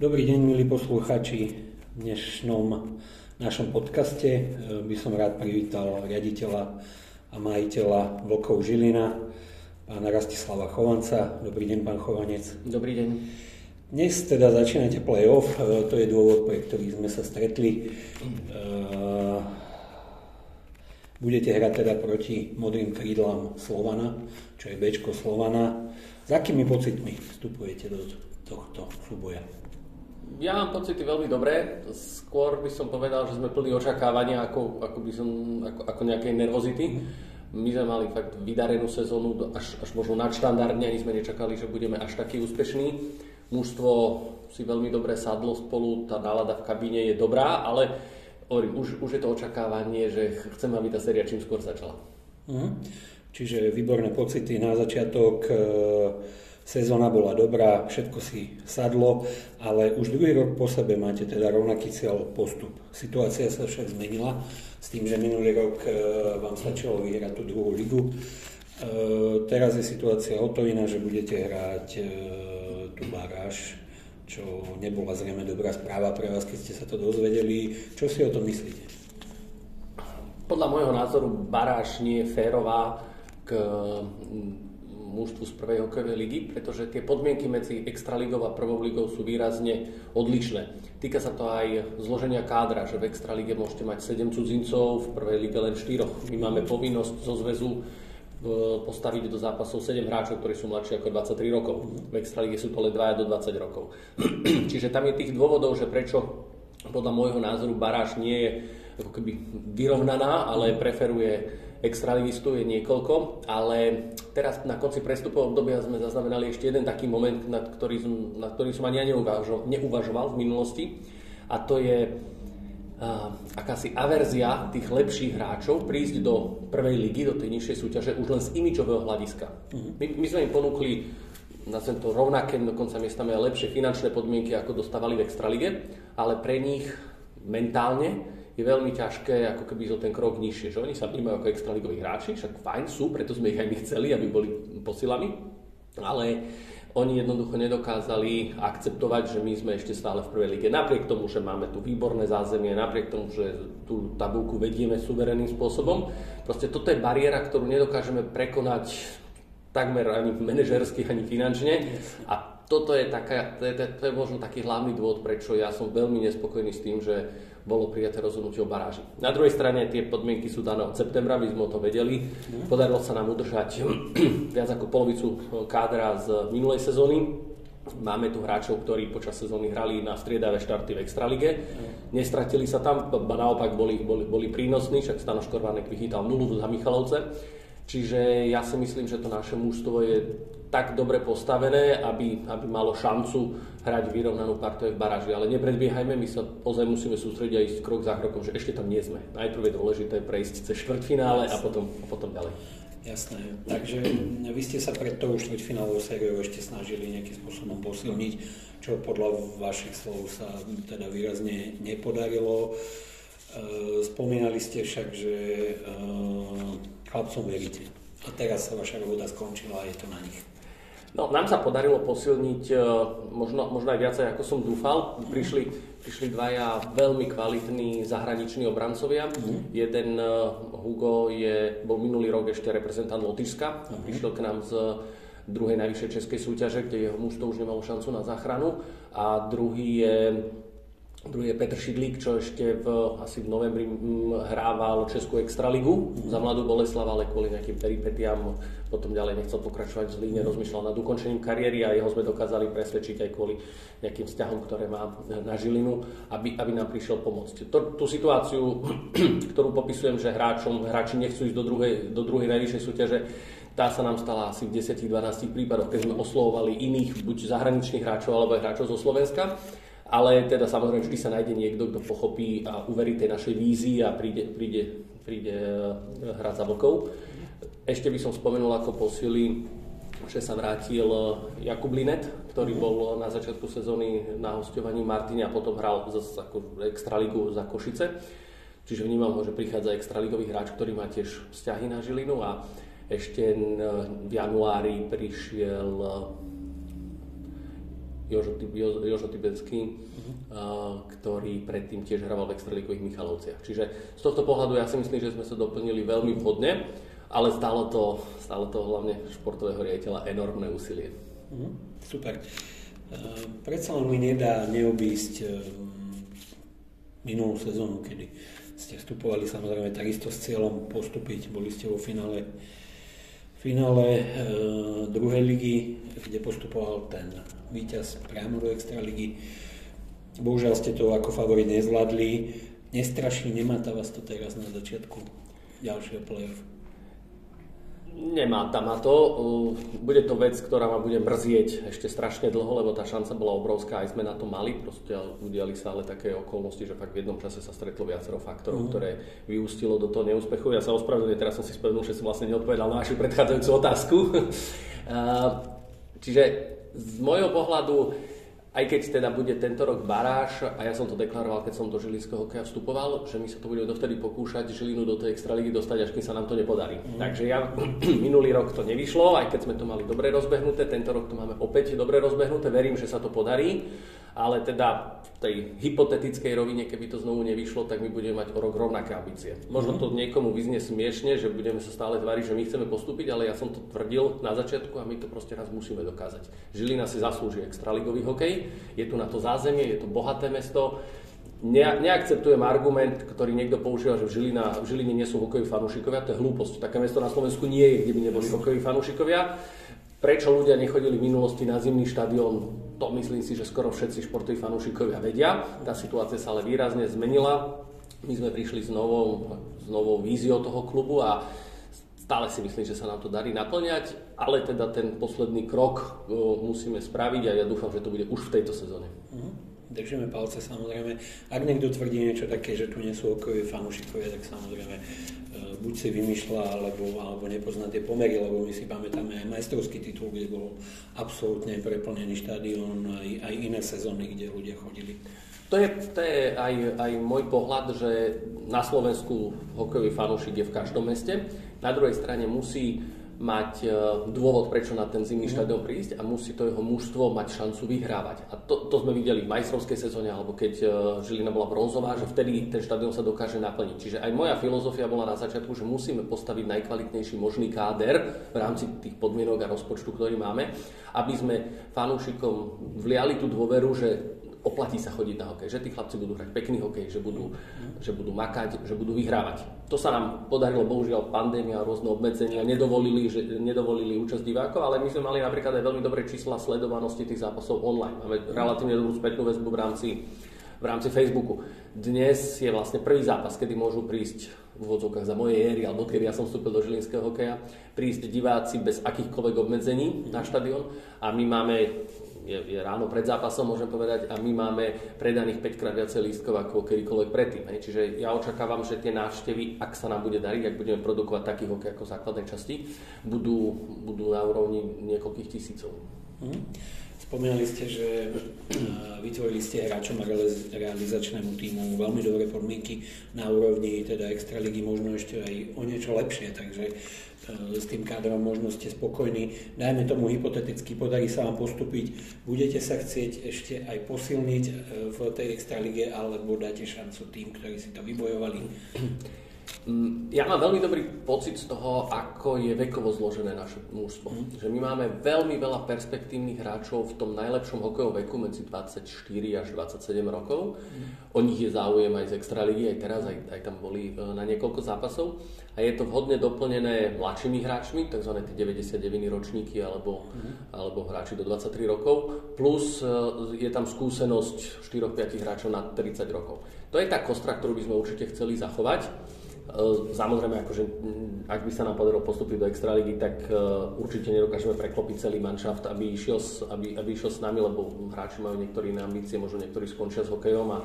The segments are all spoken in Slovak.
Dobrý deň, milí poslucháči. V dnešnom našom podcaste eh, by som rád privítal riaditeľa a majiteľa Vlkov Žilina, pána Rastislava Chovanca. Dobrý deň, pán Chovanec. Dobrý deň. Dnes teda začínate play-off, eh, to je dôvod, pre ktorý sme sa stretli. Eh, budete hrať teda proti modrým krídlam Slovana, čo je Bčko Slovana. S akými pocitmi vstupujete do tohto súboja? Ja mám pocity veľmi dobré. Skôr by som povedal, že sme plní očakávania ako, ako, by som, ako, ako nejakej nervozity. My sme mali fakt vydarenú sezónu, až, až možno nadštandardne, ani sme nečakali, že budeme až taký úspešní. Mužstvo si veľmi dobre sadlo spolu, tá nálada v kabíne je dobrá, ale hovorím, už, už je to očakávanie, že chceme, aby tá séria čím skôr začala. Mhm. Čiže výborné pocity na začiatok. E- Sezóna bola dobrá, všetko si sadlo, ale už druhý rok po sebe máte teda rovnaký cieľ postup. Situácia sa však zmenila s tým, že minulý rok e, vám stačilo vyhrať tú druhú ligu. E, teraz je situácia o to iná, že budete hrať e, tú baráž, čo nebola zrejme dobrá správa pre vás, keď ste sa to dozvedeli. Čo si o tom myslíte? Podľa môjho názoru baráž nie je férová k mužstvu z prvej hokejovej ligy, pretože tie podmienky medzi Extraligou a prvou ligou sú výrazne odlišné. Týka sa to aj zloženia kádra, že v Extralige môžete mať 7 cudzincov, v prvej lige len 4. My máme povinnosť zo zväzu e, postaviť do zápasov 7 hráčov, ktorí sú mladší ako 23 rokov. V Extralige sú to len 2 do 20 rokov. Čiže tam je tých dôvodov, že prečo podľa môjho názoru baráž nie je ako keby vyrovnaná, ale preferuje extraligistov je niekoľko, ale teraz na konci prestupového obdobia sme zaznamenali ešte jeden taký moment, nad ktorý som, nad ktorý som ani ja neuvažoval, neuvažoval v minulosti a to je uh, akási averzia tých lepších hráčov prísť do prvej ligy, do tej nižšej súťaže už len z imičového hľadiska. Mm-hmm. My, my sme im ponúkli na to rovnaké, dokonca miestame lepšie finančné podmienky, ako dostávali v Extralige, ale pre nich mentálne je veľmi ťažké ako keby zo ten krok nižšie, že oni sa vnímajú ako extraligoví hráči, však fajn sú, preto sme ich aj my chceli, aby boli posilami, ale oni jednoducho nedokázali akceptovať, že my sme ešte stále v prvej lige. Napriek tomu, že máme tu výborné zázemie, napriek tomu, že tú tabulku vedieme suverénnym spôsobom, proste toto je bariéra, ktorú nedokážeme prekonať takmer ani manažersky, ani finančne. A toto je, taká, to, je, to je možno taký hlavný dôvod, prečo ja som veľmi nespokojný s tým, že bolo prijaté rozhodnutie o baráži. Na druhej strane tie podmienky sú dané od septembra, my sme o to vedeli. Podarilo sa nám udržať viac ako polovicu kádra z minulej sezóny. Máme tu hráčov, ktorí počas sezóny hrali na striedavé štarty v Extralige. Nestratili sa tam, naopak boli, boli, boli prínosní, však Stano Škorvánek vychytal nulu za Michalovce. Čiže ja si myslím, že to naše mužstvo je tak dobre postavené, aby, aby malo šancu hrať vyrovnanú partiu v baráži. Ale nepredbiehajme, my sa ozaj musíme sústrediť a ísť krok za krokom, že ešte tam nie sme. Najprv je dôležité prejsť cez štvrťfinále a potom, a potom ďalej. Jasné. Takže vy ste sa pred tou štvrťfinálovou sériou ešte snažili nejakým spôsobom posilniť, čo podľa vašich slov sa teda výrazne nepodarilo. E, spomínali ste však, že e, chlapcom veríte. A teraz sa vaša robota skončila a je to na nich. No, nám sa podarilo posilniť e, možno, možno aj viacej, ako som dúfal. Prišli, prišli dvaja veľmi kvalitní zahraniční obrancovia. Mm. Jeden uh, Hugo je, bol minulý rok ešte reprezentant Lotyšska. Mm. Prišiel k nám z druhej najvyššej českej súťaže, kde jeho mužstvo už nemalo šancu na záchranu. A druhý je Druhý je Petr Šidlík, čo ešte v, asi v novembri hrával Českú extraligu za mladú Boleslav, ale kvôli nejakým peripetiám potom ďalej nechcel pokračovať v Zlíne, rozmýšľal nad ukončením kariéry a jeho sme dokázali presvedčiť aj kvôli nejakým vzťahom, ktoré má na Žilinu, aby, aby nám prišiel pomôcť. To, tú situáciu, ktorú popisujem, že hráčom, hráči nechcú ísť do druhej, do druhej najvyššej súťaže, tá sa nám stala asi v 10-12 prípadoch, keď sme oslovovali iných, buď zahraničných hráčov, alebo hráčov zo Slovenska ale teda samozrejme vždy sa nájde niekto, kto pochopí a uverí tej našej vízii a príde, príde, príde eh, hrať za vlkov. Ešte by som spomenul ako posily, že sa vrátil eh, Jakub Linet, ktorý bol na začiatku sezóny na hostovaní Martine a potom hral zase ako extraligu za Košice. Čiže vnímam ho, že prichádza extraligový hráč, ktorý má tiež vzťahy na Žilinu a ešte v januári prišiel Jožo, uh-huh. ktorý predtým tiež hral v extraligových Michalovciach. Čiže z tohto pohľadu ja si myslím, že sme sa doplnili veľmi vhodne, ale stále to, stále to hlavne športového riaditeľa enormné úsilie. Uh-huh. Super. Uh, predsa len mi nedá neobísť uh, minulú sezónu, kedy ste vstupovali samozrejme takisto s cieľom postúpiť, boli ste vo finále finále e, druhej ligy, kde postupoval ten víťaz priamo do extraligy. Bohužiaľ ste to ako favorit nezvládli. Nestraší, nemáta vás to teraz na začiatku ďalšieho play-off? Nemá tam to. Bude to vec, ktorá ma bude mrzieť ešte strašne dlho, lebo tá šanca bola obrovská, aj sme na to mali. Proste udiali sa ale také okolnosti, že fakt v jednom čase sa stretlo viacero faktorov, mm. ktoré vyústilo do toho neúspechu. Ja sa ospravedlňujem, teraz som si spomenul, že som vlastne neodpovedal na vašu predchádzajúcu otázku. Čiže z môjho pohľadu aj keď teda bude tento rok baráž, a ja som to deklaroval, keď som do Žilinského hokeja vstupoval, že my sa to budeme dovtedy pokúšať Žilinu do tej extraligy dostať, až kým sa nám to nepodarí. Mm. Takže ja minulý rok to nevyšlo, aj keď sme to mali dobre rozbehnuté, tento rok to máme opäť dobre rozbehnuté, verím, že sa to podarí ale teda v tej hypotetickej rovine, keby to znovu nevyšlo, tak my budeme mať o rok rovnaké ambície. Možno to niekomu vyznie smiešne, že budeme sa stále tváriť, že my chceme postúpiť, ale ja som to tvrdil na začiatku a my to proste raz musíme dokázať. Žilina si zaslúži extraligový hokej, je tu na to zázemie, je to bohaté mesto, ne, neakceptujem argument, ktorý niekto používa, že v, Žilina, v Žiline nie sú hokejoví fanúšikovia, to je hlúposť. Také mesto na Slovensku nie je, kde by neboli hokejoví fanúšikovia. Prečo ľudia nechodili v minulosti na zimný štadión, to myslím si, že skoro všetci športoví fanúšikovia vedia. Tá situácia sa ale výrazne zmenila. My sme prišli s novou, s novou víziou toho klubu a stále si myslím, že sa nám to darí naplňať, ale teda ten posledný krok musíme spraviť a ja dúfam, že to bude už v tejto sezóne. Mm-hmm držíme palce samozrejme. Ak niekto tvrdí niečo také, že tu nie sú hokejoví fanúšikovia, tak samozrejme e, buď si vymýšľa, alebo, alebo nepozná tie pomery, lebo my si pamätáme aj majstrovský titul, kde bol absolútne preplnený štadión, aj, aj iné sezóny, kde ľudia chodili. To je, to je aj, aj môj pohľad, že na Slovensku hokejový fanúšik je v každom meste. Na druhej strane musí mať e, dôvod, prečo na ten zimný mm. štadión prísť a musí to jeho mužstvo mať šancu vyhrávať. A to, to sme videli v majstrovskej sezóne, alebo keď e, Žilina bola bronzová, že vtedy ten štadión sa dokáže naplniť. Čiže aj moja filozofia bola na začiatku, že musíme postaviť najkvalitnejší možný káder v rámci tých podmienok a rozpočtu, ktorý máme, aby sme fanúšikom vliali tú dôveru, že oplatí sa chodiť na hokej, že tí chlapci budú hrať pekný hokej, že budú, že budú makať, že budú vyhrávať. To sa nám podarilo, bohužiaľ pandémia rôzne obmedzenia nedovolili, že, nedovolili účasť divákov, ale my sme mali napríklad aj veľmi dobré čísla sledovanosti tých zápasov online. Máme relatívne dobrú spätnú väzbu v rámci, v rámci Facebooku. Dnes je vlastne prvý zápas, kedy môžu prísť v úvodzovkách za mojej éry, alebo kedy ja som vstúpil do žilinského hokeja, prísť diváci bez akýchkoľvek obmedzení na štadión a my máme je, je ráno pred zápasom, môžem povedať, a my máme predaných 5 krát viacej lístkov ako kedykoľvek predtým. Hej. Čiže ja očakávam, že tie návštevy, ak sa nám bude dariť, ak budeme produkovať takých hokej ako základnej časti, budú, budú na úrovni niekoľkých tisícov. Mm. Spomínali ste, že vytvorili ste hráčom a realizačnému týmu veľmi dobré podmienky na úrovni teda extraligy, možno ešte aj o niečo lepšie, takže E, s tým kádrom možno ste spokojní. Dajme tomu hypoteticky, podarí sa vám postúpiť, budete sa chcieť ešte aj posilniť e, v tej extralige, alebo dáte šancu tým, ktorí si to vybojovali. Mm, ja mám veľmi dobrý pocit z toho, ako je vekovo zložené naše mužstvo. Mm. Že my máme veľmi veľa perspektívnych hráčov v tom najlepšom hokejovom veku medzi 24 až 27 rokov. Mm. O nich je záujem aj z Extraligy, aj teraz, aj, aj tam boli e, na niekoľko zápasov. A je to vhodne doplnené mladšími hráčmi, tzv. tie 99 ročníky alebo, mm. alebo hráči do 23 rokov. Plus e, je tam skúsenosť 4-5 hráčov na 30 rokov. To je tá kostra, ktorú by sme určite chceli zachovať. E, samozrejme, akože, ak by sa nám podarilo postúpiť do Extraligy, tak e, určite nedokážeme preklopiť celý manšaft, aby išiel, s, aby, aby išiel s nami, lebo hráči majú niektorí iné ambície, možno niektorí skončia s hokejom a,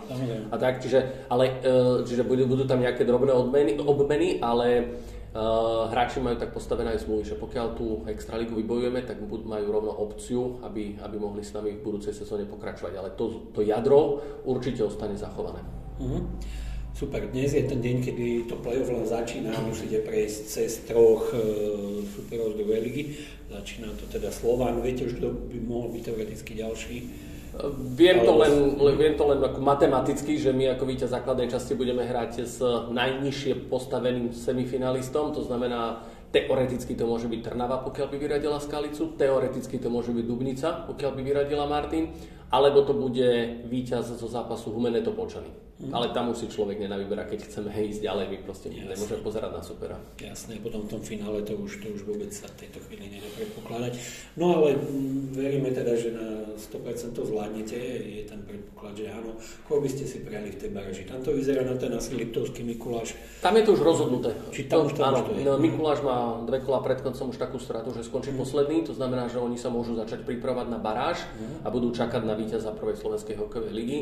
a tak. Čiže, ale, e, čiže budú, budú tam nejaké drobné odmeny, obmeny, ale Uh, hráči majú tak postavené aj zmluvy, že pokiaľ tú extraligu vybojujeme, tak majú rovno opciu, aby, aby mohli s nami v budúcej sezóne pokračovať. Ale to, to jadro určite ostane zachované. Uh-huh. Super, dnes je ten deň, kedy to play-off len začína, musíte prejsť cez troch e, superov z druhej ligy. Začína to teda Slován, viete už, kto by mohol byť teoreticky ďalší? Viem to, len, viem to len ako matematicky, že my ako víťaz základnej časti budeme hrať s najnižšie postaveným semifinalistom, to znamená Teoreticky to môže byť Trnava, pokiaľ by vyradila Skalicu, teoreticky to môže byť Dubnica, pokiaľ by vyradila Martin, alebo to bude víťaz zo zápasu Humene Topolčany. Mm. Ale tam musí človek nenavyberať, keď chceme ísť ďalej, my proste Jasne. nemôžeme pozerať na supera. Jasné, potom v tom finále to už, to už vôbec sa v tejto chvíli nedá predpokladať. No ale mm, veríme teda, že na 100% to zvládnete, je tam predpoklad, že áno. Koho by ste si prijali v tej baraži? Tam to vyzerá na ten asi Liptovský Mikuláš. Tam je to už rozhodnuté. Či tam už, áno, to je? No, Mikuláš má dve kola pred koncom už takú stratu, že skončí mm. posledný, to znamená, že oni sa môžu začať pripravať na baráž mm. a budú čakať na víťaza prvej slovenskej hokejovej ligy.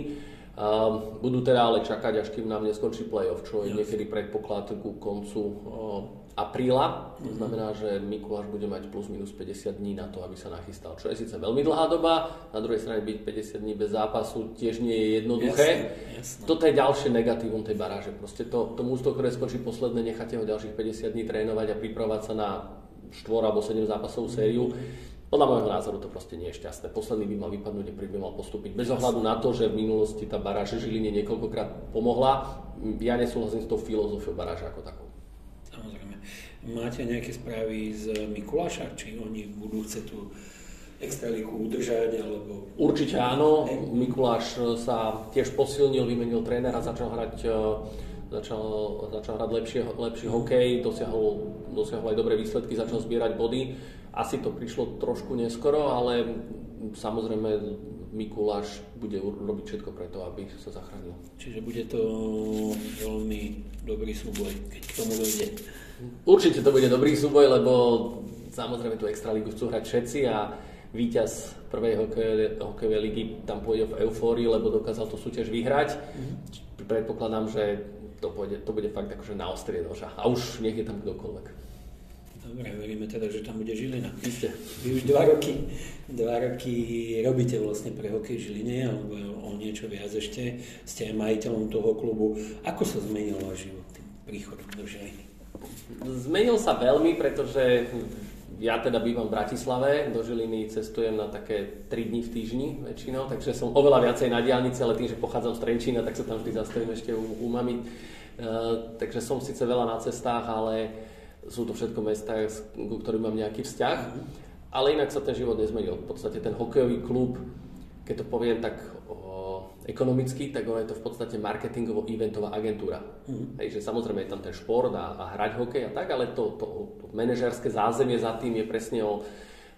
Um, budú teda ale čakať, až kým nám neskončí playoff, čo je yes. niekedy predpoklad ku koncu uh, apríla. To mhm. znamená, že Mikuláš bude mať plus minus 50 dní na to, aby sa nachystal. Čo je síce veľmi dlhá doba, na druhej strane byť 50 dní bez zápasu tiež nie je jednoduché. Jasne, jasne. Toto je ďalšie negatívum tej baráže. Proste to, to mústvo, ktoré skončí posledné, necháte ho ďalších 50 dní trénovať a pripravovať sa na 4 alebo 7 zápasovú sériu. Mm podľa môjho názoru to proste nie je šťastné. Posledný by mal vypadnúť, prvý by mal postúpiť. Bez ohľadu na to, že v minulosti tá baráž Žiline niekoľkokrát pomohla, ja nesúhlasím s tou filozofiou baráže ako takou. Samozrejme. Máte nejaké správy z Mikuláša? Či oni budú chcieť tú extraliku udržať? Alebo... Určite áno. Mikuláš sa tiež posilnil, vymenil trénera, začal hrať e, začal, začal hrať lepšie, lepší hokej, dosiahol, dosiahol aj dobré výsledky, začal zbierať body asi to prišlo trošku neskoro, ale samozrejme Mikuláš bude robiť všetko preto, aby sa zachránil. Čiže bude to veľmi dobrý súboj, keď k tomu dojde. Určite to bude dobrý súboj, lebo samozrejme tú extraligu chcú hrať všetci a víťaz prvej hokejovej, hokejovej ligy tam pôjde v eufórii, lebo dokázal tú súťaž vyhrať. Mm-hmm. Predpokladám, že to, pôjde, to bude fakt akože na ostrie noža. A už nech je tam kdokoľvek. Dobre, veríme teda, že tam bude Žilina. Isté. Vy už dva roky, dva roky robíte vlastne pre hokej Žiline, alebo o niečo viac ešte. Ste aj majiteľom toho klubu. Ako sa zmenil váš život tým príchodom do Žiliny? Zmenil sa veľmi, pretože ja teda bývam v Bratislave, do Žiliny cestujem na také 3 dní v týždni väčšinou, takže som oveľa viacej na diálnici, ale tým, že pochádzam z Trenčína, tak sa tam vždy zastavím ešte u, u mami. Uh, takže som síce veľa na cestách, ale sú to všetko mesta, ku ktorým mám nejaký vzťah. Ale inak sa ten život nezmenil. V podstate ten hokejový klub, keď to poviem tak o, ekonomicky, tak ono je to v podstate marketingovo-eventová agentúra. Mm-hmm. Hej, že samozrejme je tam ten šport a, a hrať hokej a tak, ale to, to, to manažerské zázemie za tým je presne o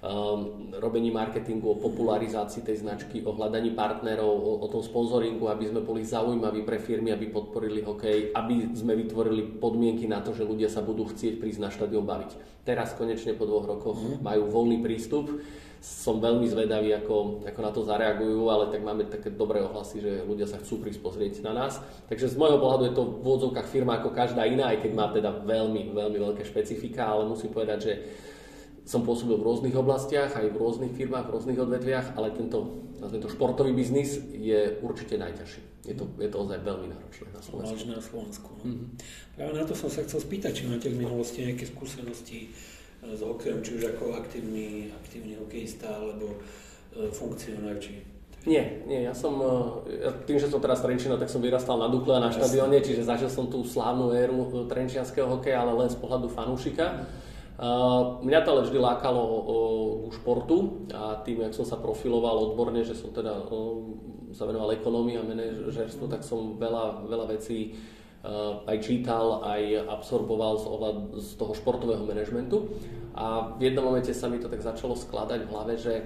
um, robení marketingu, o popularizácii tej značky, o hľadaní partnerov, o, o tom sponzoringu, aby sme boli zaujímaví pre firmy, aby podporili hokej, aby sme vytvorili podmienky na to, že ľudia sa budú chcieť prísť na štadión baviť. Teraz konečne po dvoch rokoch mm. majú voľný prístup. Som veľmi zvedavý, ako, ako na to zareagujú, ale tak máme také dobré ohlasy, že ľudia sa chcú prísť pozrieť na nás. Takže z môjho pohľadu je to v úvodzovkách firma ako každá iná, aj keď má teda veľmi, veľmi veľké špecifika, ale musím povedať, že som pôsobil v rôznych oblastiach, aj v rôznych firmách, v rôznych odvetviach, ale tento, tento športový biznis je určite najťažší. Je to, je to ozaj veľmi náročné na Slovensku. Vážne na Slovensku. No. Mm-hmm. Práve na to som sa chcel spýtať, či máte v minulosti nejaké skúsenosti e, s hokejom, či už ako aktívny, aktívny hokejista, alebo e, funkcionár, či nie, nie, ja som, e, tým, že som teraz Trenčina, tak som vyrastal na Dukle a na štadióne, čiže zažil som tú slávnu éru trenčianského hokeja, ale len z pohľadu fanúšika. Mňa to ale vždy lákalo ku športu a tým, jak som sa profiloval odborne, že som teda sa venoval ekonomii a manažerstvu, tak som veľa, veľa vecí aj čítal, aj absorboval z, z toho športového manažmentu. A v jednom momente sa mi to tak začalo skladať v hlave, že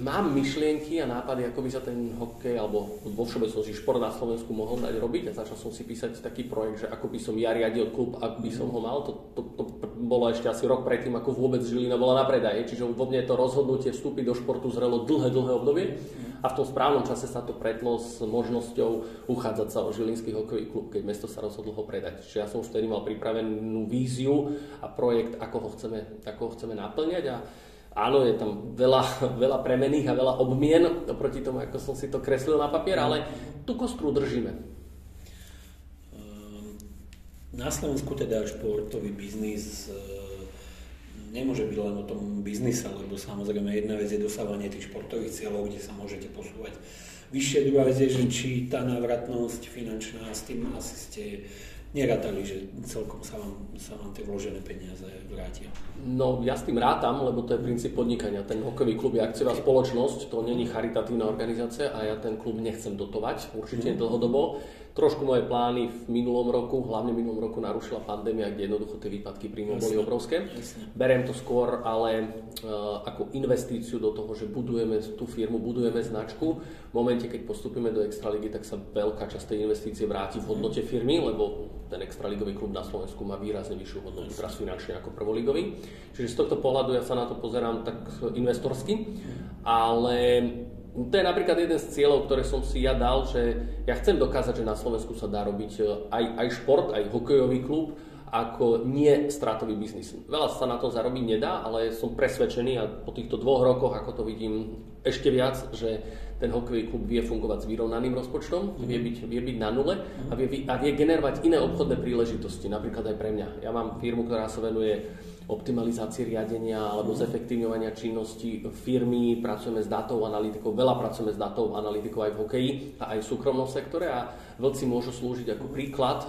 mám myšlienky a nápady, ako by sa ten hokej alebo vo všeobecnosti šport na Slovensku mohol dať robiť a začal som si písať taký projekt, že ako by som ja riadil klub, ak by som ho mal. To, to, to bolo ešte asi rok predtým, ako vôbec Žilina bola na predaje, čiže vo mne to rozhodnutie vstúpiť do športu zrelo dlhé, dlhé obdobie a v tom správnom čase sa to pretlo s možnosťou uchádzať sa o Žilinský hokejový klub, keď mesto sa rozhodlo ho predať. Čiže ja som už vtedy mal pripravenú víziu a projekt, ako ho chceme, ako ho chceme naplňať a Áno, je tam veľa, veľa premených a veľa obmien oproti tomu, ako som si to kreslil na papier, ale tú kostru držíme. Ehm, na Slovensku teda športový biznis ehm, nemôže byť len o tom biznise, lebo samozrejme jedna vec je dosávanie tých športových cieľov, kde sa môžete posúvať vyššie. Druhá vec je, že či tá návratnosť finančná s tým asi ste nerátali, že celkom sa vám, sa vám tie vložené peniaze vrátia? No ja s tým rátam, lebo to je princíp podnikania. Ten hokejový klub je akciová spoločnosť, to není charitatívna organizácia a ja ten klub nechcem dotovať, určite mm. dlhodobo. Trošku moje plány v minulom roku, hlavne minulom roku narušila pandémia, kde jednoducho tie výpadky príjmov boli obrovské. Jasne. Beriem to skôr ale uh, ako investíciu do toho, že budujeme tú firmu, budujeme značku. V momente, keď postupíme do Extraligy, tak sa veľká časť tej investície vráti v hodnote firmy, lebo ten extraligový klub na Slovensku má výrazne vyššiu hodnotu teraz finančne ako prvoligový. Čiže z tohto pohľadu ja sa na to pozerám tak investorsky, ale to je napríklad jeden z cieľov, ktoré som si ja dal, že ja chcem dokázať, že na Slovensku sa dá robiť e, aj, aj šport, aj hokejový klub, ako nie stratový biznis. Veľa sa na to zarobiť nedá, ale som presvedčený a po týchto dvoch rokoch, ako to vidím ešte viac, že ten hokejový klub vie fungovať s vyrovnaným rozpočtom, vie byť, vie byť na nule a vie, a vie generovať iné obchodné príležitosti, napríklad aj pre mňa. Ja mám firmu, ktorá sa venuje optimalizácii riadenia alebo zefektívňovania činnosti firmy, pracujeme s datou analytikou, veľa pracujeme s datou analytikou aj v hokeji a aj v súkromnom sektore a vlci môžu slúžiť ako príklad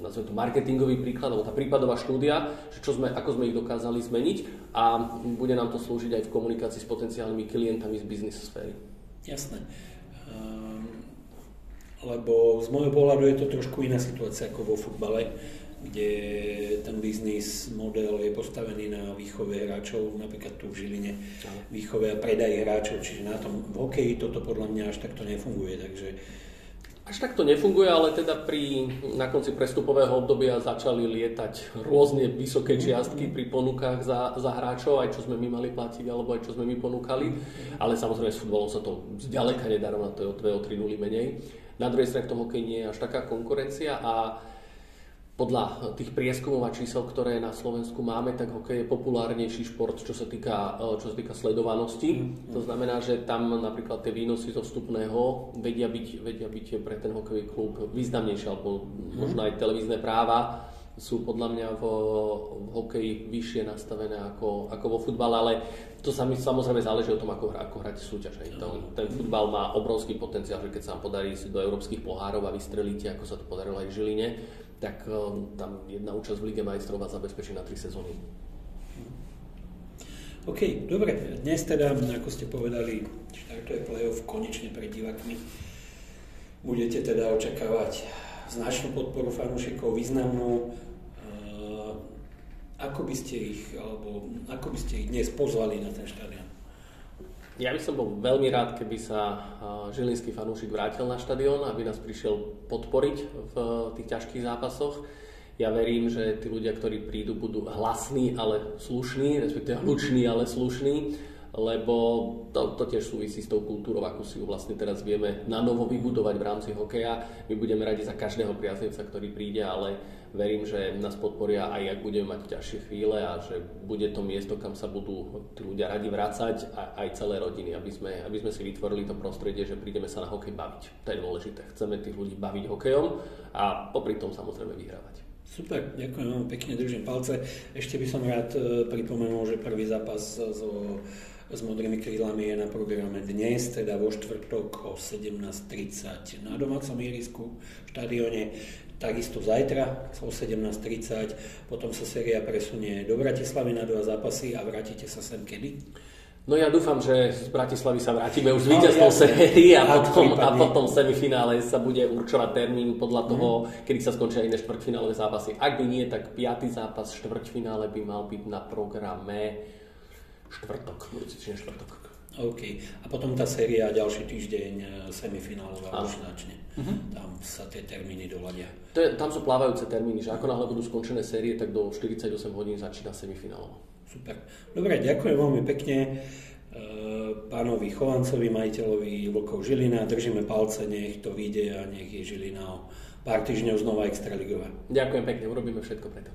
nazvem to marketingový príklad, alebo tá prípadová štúdia, že čo sme, ako sme ich dokázali zmeniť a bude nám to slúžiť aj v komunikácii s potenciálnymi klientami z biznis sféry. Jasné. Um, lebo z môjho pohľadu je to trošku iná situácia ako vo futbale kde ten biznis model je postavený na výchove hráčov, napríklad tu v Žiline, výchove a predaj hráčov, čiže na tom v hokeji toto podľa mňa až takto nefunguje, takže až tak to nefunguje, ale teda pri, na konci prestupového obdobia začali lietať rôzne vysoké čiastky pri ponukách za, za hráčov, aj čo sme my mali platiť, alebo aj čo sme my ponúkali. Ale samozrejme s futbolom sa to zďaleka nedá na to je o 2 o 3 nuly menej. Na druhej strane v tom hokeji nie je až taká konkurencia a podľa tých prieskumov a čísel, ktoré na Slovensku máme, tak hokej je populárnejší šport, čo sa týka, eh, čo sa týka sledovanosti. Mm. To znamená, že tam napríklad tie výnosy zo vstupného vedia byť, vedia byť pre ten hokejový klub významnejšie, alebo mm. možno aj televízne práva sú podľa mňa v, v hokeji vyššie nastavené ako, ako vo futbale, ale to sa mi samozrejme záleží o tom, ako, ako hrať súťaž. Aj to, ten futbal má obrovský potenciál, že keď sa vám podarí si do európskych pohárov a vystrelíte, ako sa to podarilo aj v Žiline, tak um, tam jedna účasť v Lige majstrov vás zabezpečí na 3 sezóny. OK, dobre. Dnes teda, ako ste povedali, štartuje play-off konečne pred divakmi. Budete teda očakávať značnú podporu fanúšikov, významnú. Uh, ako by ste ich, alebo ako by ste ich dnes pozvali na ten štadión? Ja by som bol veľmi rád, keby sa žilinský fanúšik vrátil na štadión, aby nás prišiel podporiť v tých ťažkých zápasoch. Ja verím, že tí ľudia, ktorí prídu, budú hlasní, ale slušní, respektíve hluční, ale slušní, lebo to, to tiež súvisí s tou kultúrou, ako si ju vlastne teraz vieme na novo vybudovať v rámci hokeja. My budeme radi za každého priaznivca, ktorý príde, ale verím, že nás podporia aj ak budeme mať ťažšie chvíle a že bude to miesto, kam sa budú tí ľudia radi vrácať a aj celé rodiny, aby sme, aby sme si vytvorili to prostredie, že prídeme sa na hokej baviť. To je dôležité. Chceme tých ľudí baviť hokejom a popri tom samozrejme vyhrávať. Super, ďakujem veľmi pekne, držím palce. Ešte by som rád e, pripomenul, že prvý zápas so, s modrými krídlami je na programe dnes, teda vo štvrtok o 17.30 na domácom ihrisku v štadióne. Takisto zajtra o 17.30, potom sa séria presunie do Bratislavy na dva zápasy a vrátite sa sem kedy? No ja dúfam, že z Bratislavy sa vrátime už s no, víťazstvom sérii a, potom, a potom semifinále sa bude určovať termín podľa mhm. toho, mm. kedy sa skončia iné štvrťfinálové zápasy. Ak by nie, tak piatý zápas štvrťfinále by mal byť na programe štvrtok, budúci štvrtok. OK. A potom tá séria ďalší týždeň e, semifinálová už začne. Uh-huh. Tam sa tie termíny doľadia. To je, tam sú plávajúce termíny, že ako náhle budú skončené série, tak do 48 hodín začína semifinálová. Super. Dobre, ďakujem veľmi pekne e, pánovi Chovancovi, majiteľovi Vlkov Žilina. Držíme palce, nech to vyjde a nech je Žilina o pár týždňov znova extraligová. Ďakujem pekne, urobíme všetko preto.